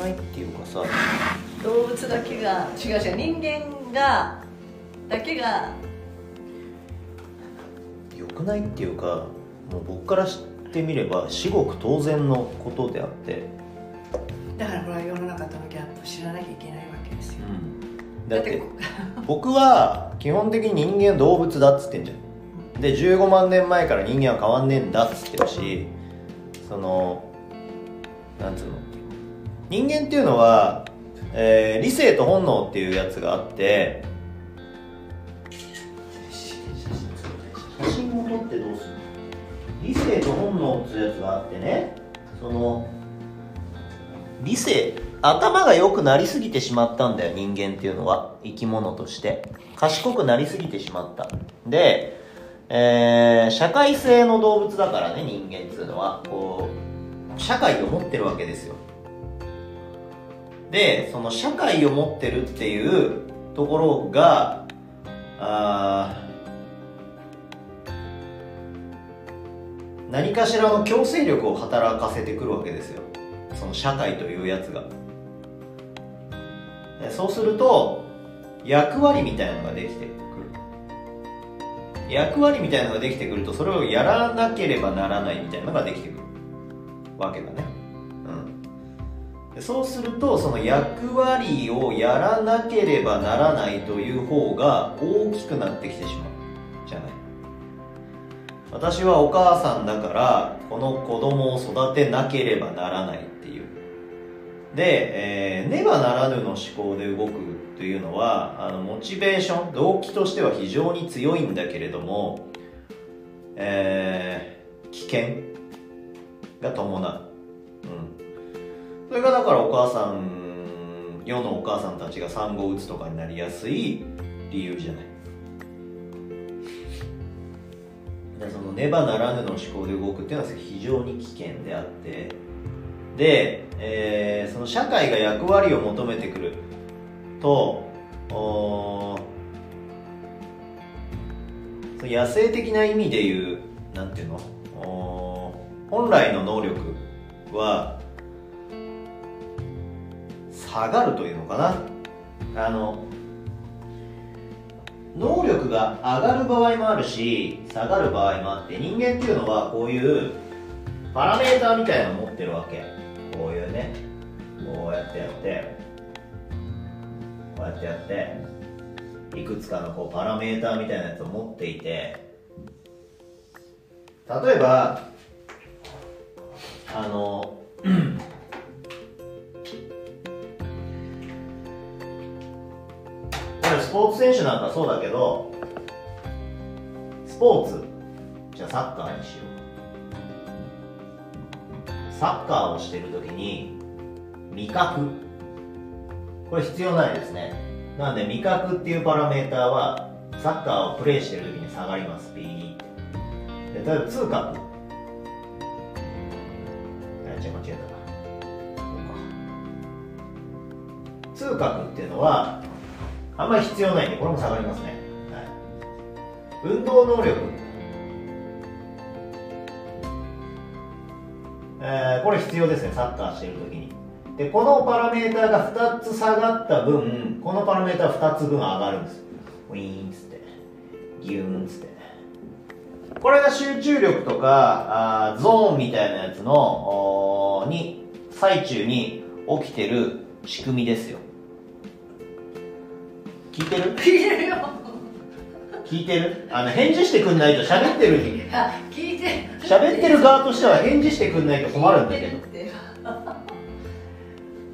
ないっていうかさ。動物だけが違う違う人間がだけが良くないっていうかもう僕からしてみれば至極当然のことであって、だからこれは世の中とのギャップを知らなきゃいけないわけですよ、だって僕は基本的に人間は動物だっつってんじゃん。で15万年前から人間は変わんねえんだっつってるしそのなんつうの？人間っていうのは、えー理性と本能っていうやつがあって写真を撮ってどうする？理性と本能っていうやつがあってねその理性頭が良くなりすぎてしまったんだよ人間っていうのは。生き物として。賢くなりすぎてしまった。で、えー社会性の動物だからね人間っていうのは。こう社会を持ってるわけですよ。でその社会を持ってるっていうところがあ何かしらの強制力を働かせてくるわけですよ。その社会というやつが。そうすると役割みたいなのができてくる。役割みたいなのができてくるとそれをやらなければならないみたいなのができてくる。わけだね。そうするとその役割をやらなければならないという方が大きくなってきてしまうじゃない。私はお母さんだからこの子供を育てなければならないっていう。で、えーねばならぬの思考で動くというのはあのモチベーション動機としては非常に強いんだけれども、えー危険が伴う、それがだからお母さん世のお母さんたちが産後うつとかになりやすい理由じゃない。でそのねばならぬの思考で動くっていうのは非常に危険であって。で、えーその社会が役割を求めてくるとその野生的な意味で言うなんていうの？お本来の能力は下がるというのかな。あの能力が上がる場合もあるし下がる場合もあって人間っていうのはこういうパラメーターみたいなの持ってるわけ。こういうねこうやってやってこうやってやっていくつかのこうパラメーターみたいなやつを持っていて例えばあのスポーツ選手なんかそうだけどスポーツじゃあサッカーにしよう。サッカーをしてるときに味覚。これ必要ないですね。なので味覚っていうパラメーターはサッカーをプレーしてるときに下がります。ピーって例えば痛覚。あ違う間違えたな。こうか痛覚っていうのはあんまり必要ないんでこれも下がりますね、はい、運動能力。えーこれ必要ですねサッカーしてるときに。でこのパラメーターが2つ下がった分このパラメーター2つ分上がるんです。ウィーンっつって。ギューンっつって。これが集中力とかあーゾーンみたいなやつのに最中に起きてる仕組みですよ。聞いてる？聞いてるよ。聞いてる？あの返事してくんないと喋ってるあ聞いて喋ってる側としては返事してくんないと困るんだけど。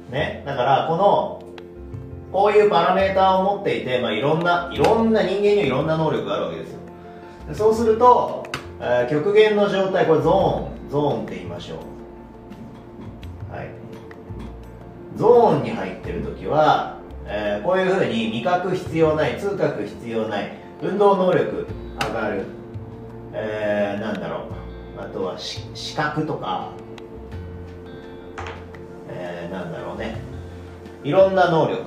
ね、だからこのこういうパラメーターを持っていて、まあ、いろんないろんな人間にはいろんな能力があるわけですよ。でそうすると、えー極限の状態これゾーンゾーンって言いましょう。はい。ゾーンに入ってる時は、えーこういうふうに味覚必要ない痛覚必要ない運動能力上がる、えーなんだろうあとは視覚とかえーなんだろうね。いろんな能力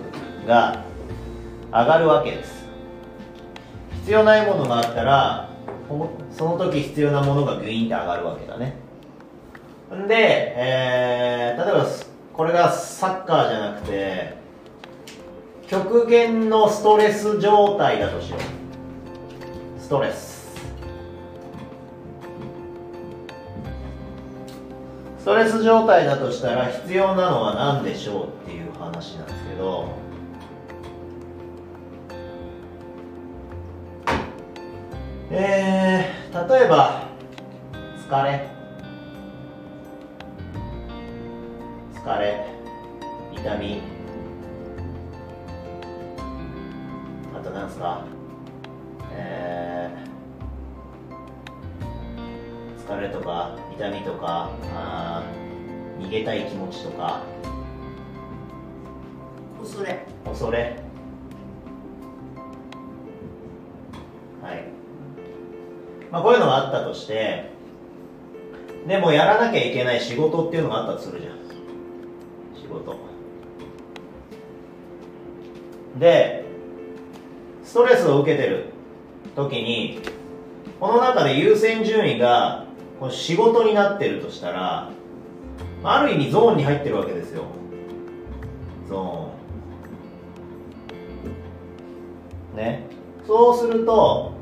が上がるわけです。必要ないものがあったらその時必要なものがグイーンって上がるわけだね。んで、えー例えばこれがサッカーじゃなくて極限のストレス状態だとしよう。ストレス。ストレス状態だとしたら必要なのは何でしょうっていう話なんですけど。えー、例えば疲れ。疲れ。痛み。あとなんですか。えー、疲れとか痛みとかあー逃げたい気持ちとか。恐れ。恐れ。はい。まあこういうのがあったとしてでもやらなきゃいけない仕事っていうのがあったとするじゃん。仕事。でストレスを受けてる時にこの中で優先順位が仕事になってるとしたらある意味ゾーンに入ってるわけですよ。ゾーン。ね。そうすると、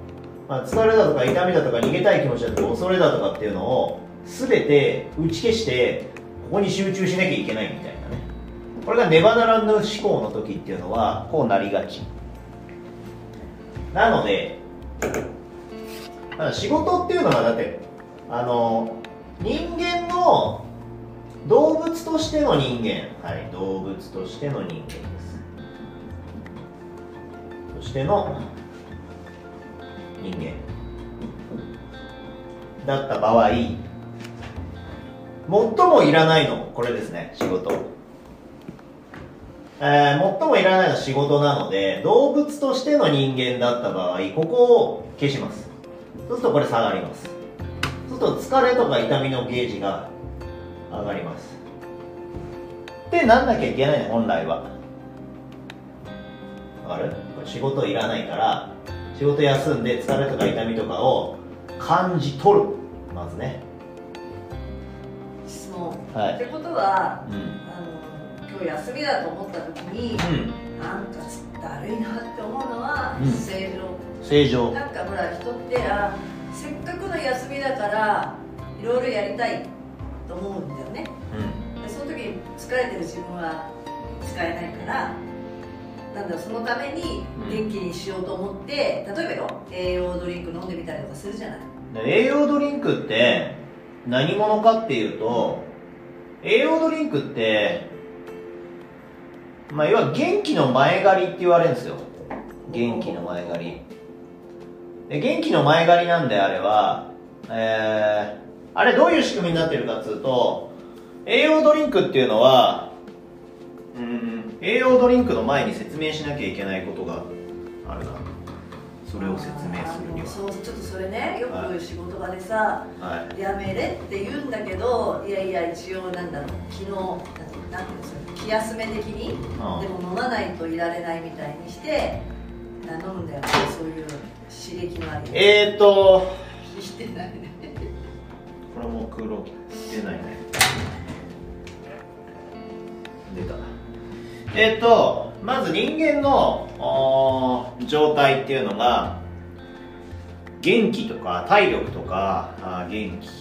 まあ、疲れだとか痛みだとか逃げたい気持ちだとか恐れだとかっていうのを全て打ち消してここに集中しなきゃいけないみたいなね。これがねばならぬ思考の時っていうのはこうなりがち。なのでだ仕事っていうのはだってあの人間の動物としての人間。はい動物としての人間です。としての人間。だった場合最もいらないのこれですね仕事。えー、最もいらないのは仕事なので動物としての人間だった場合ここを消します。そうするとこれ下がります。そうすると疲れとか痛みのゲージが上がります。ってなんなきゃいけないの本来は。わかる？これ仕事いらないから仕事休んで疲れとか痛みとかを感じ取る。まずね。質問、はい。ってことはうん今日休みだと思った時に、うん。なんかだるいなって思うのはうん。正常、正常。なんかほら人ってあせっかくの休みだからいろいろやりたいと思うんだよね。うでその時に疲れてる自分は使えないからなんだそのために元気にしようと思って、例えばよ栄養ドリンク飲んでみたりとかするじゃない。栄養ドリンクって何者かっていうと栄養ドリンクってまあ要は元気の前借りって言われるんですよ。元気の前借り。で元気の前借りなんであれはえー、あれどういう仕組みになってるかっつうと栄養ドリンクっていうのはうん栄養ドリンクの前に説明しなきゃいけないことがあるな。それを説明するにあのそうちょっとそれねよはいく仕事場でさ、ははい。やめれって言うんだけどいやいや一応なんだろう昨日なんてうんですか気休め的にうん。でも飲まないといられないみたいにしてあ飲むんだよねそういう刺激のありえーとしてないねこれも黒出ないね。出た。えっ、とまず人間の状態っていうのが元気とか体力とかあ元気。と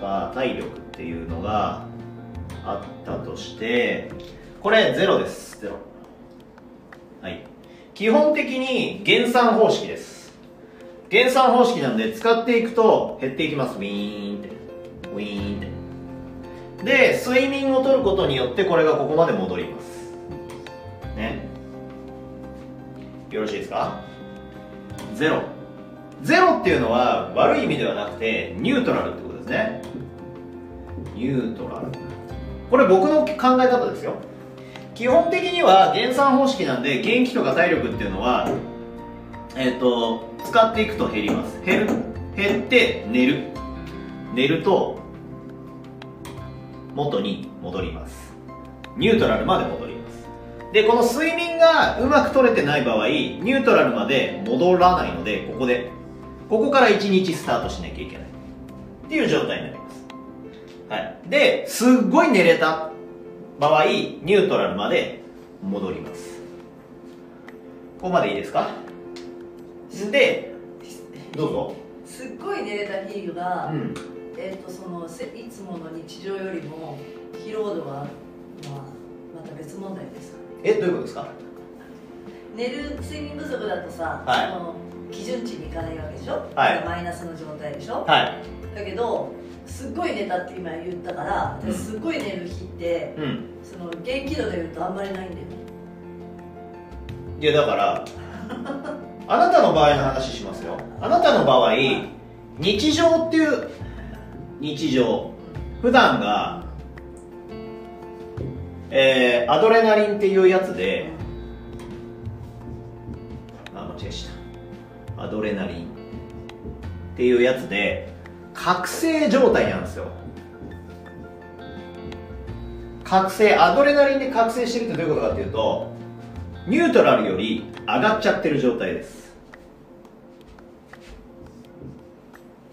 か体力っていうのがあったとしてこれゼロです。ゼロ。はい。基本的に減算方式です。減算方式なんで使っていくと減っていきます。ウィーンって。ウィーンって。で睡眠をとることによってこれがここまで戻ります。ね。よろしいですか？ゼロ。ゼロっていうのは悪い意味ではなくてニュートラルってことですね。ニュートラル。これ僕の考え方ですよ。基本的には減算方式なんで元気とか体力っていうのはえっ、と使っていくと減ります。減る。減って寝る。寝ると元に戻ります。ニュートラルまで戻ります。でこの睡眠がうまく取れてない場合ニュートラルまで戻らないのでここでここから1日スタートしなきゃいけない。っていう状態になります。はい、ですっごい寝れた場合ニュートラルまで戻ります。ここまでいいですか？でどうぞ。すっごい寝れた日が、うんえー、とそのせいつもの日常よりも疲労度は、まあ、また別問題ですかえどういうことですか？寝る睡眠不足だとさ、はい。その基準値にいかないわけでしょ、はい。マイナスの状態でしょ、はい。だけどすっごい寝たって今言ったから、うん。すっごい寝る日ってうん。その元気度で言うとあんまりないんだよね。いやだから あなたの場合の話しますよ。あなたの場合日常っていう日常。普段がえー、アドレナリンっていうやつであ間違えした。アドレナリンっていうやつで覚醒状態なんですよ。覚醒アドレナリンで覚醒してるってどういうことかっていうとニュートラルより上がっちゃってる状態です。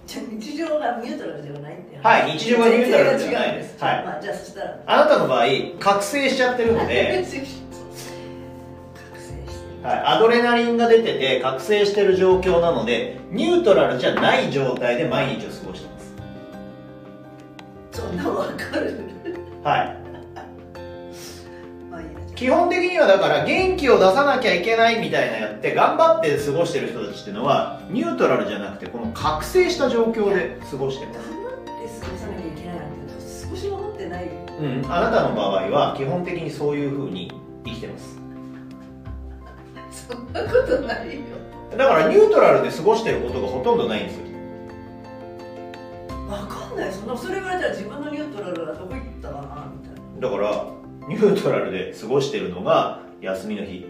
じゃ日常がニュートラルではないはい日常がニュートラルではないですはい。まあ、じゃあそしたら。あなたの場合覚醒しちゃってるので、覚醒してる。はい、アドレナリンが出てて覚醒してる状況なのでニュートラルじゃない状態で毎日を過ごしてます。そんなわかる。はい。基本的にはだから元気を出さなきゃいけないみたいなやって頑張って過ごしてる人たちっていうのはニュートラルじゃなくてこの覚醒した状況で過ごしてあますないよ。うん。あなたの場合は基本的にそういう風に生きてます。そんなことないよ。だからニュートラルで過ごしてることがほとんどないんですよ。わかんない。そのそれ言われたら自分のニュートラルはどこ行ったかなみたいな。だからニュートラルで過ごしてるのが休みの日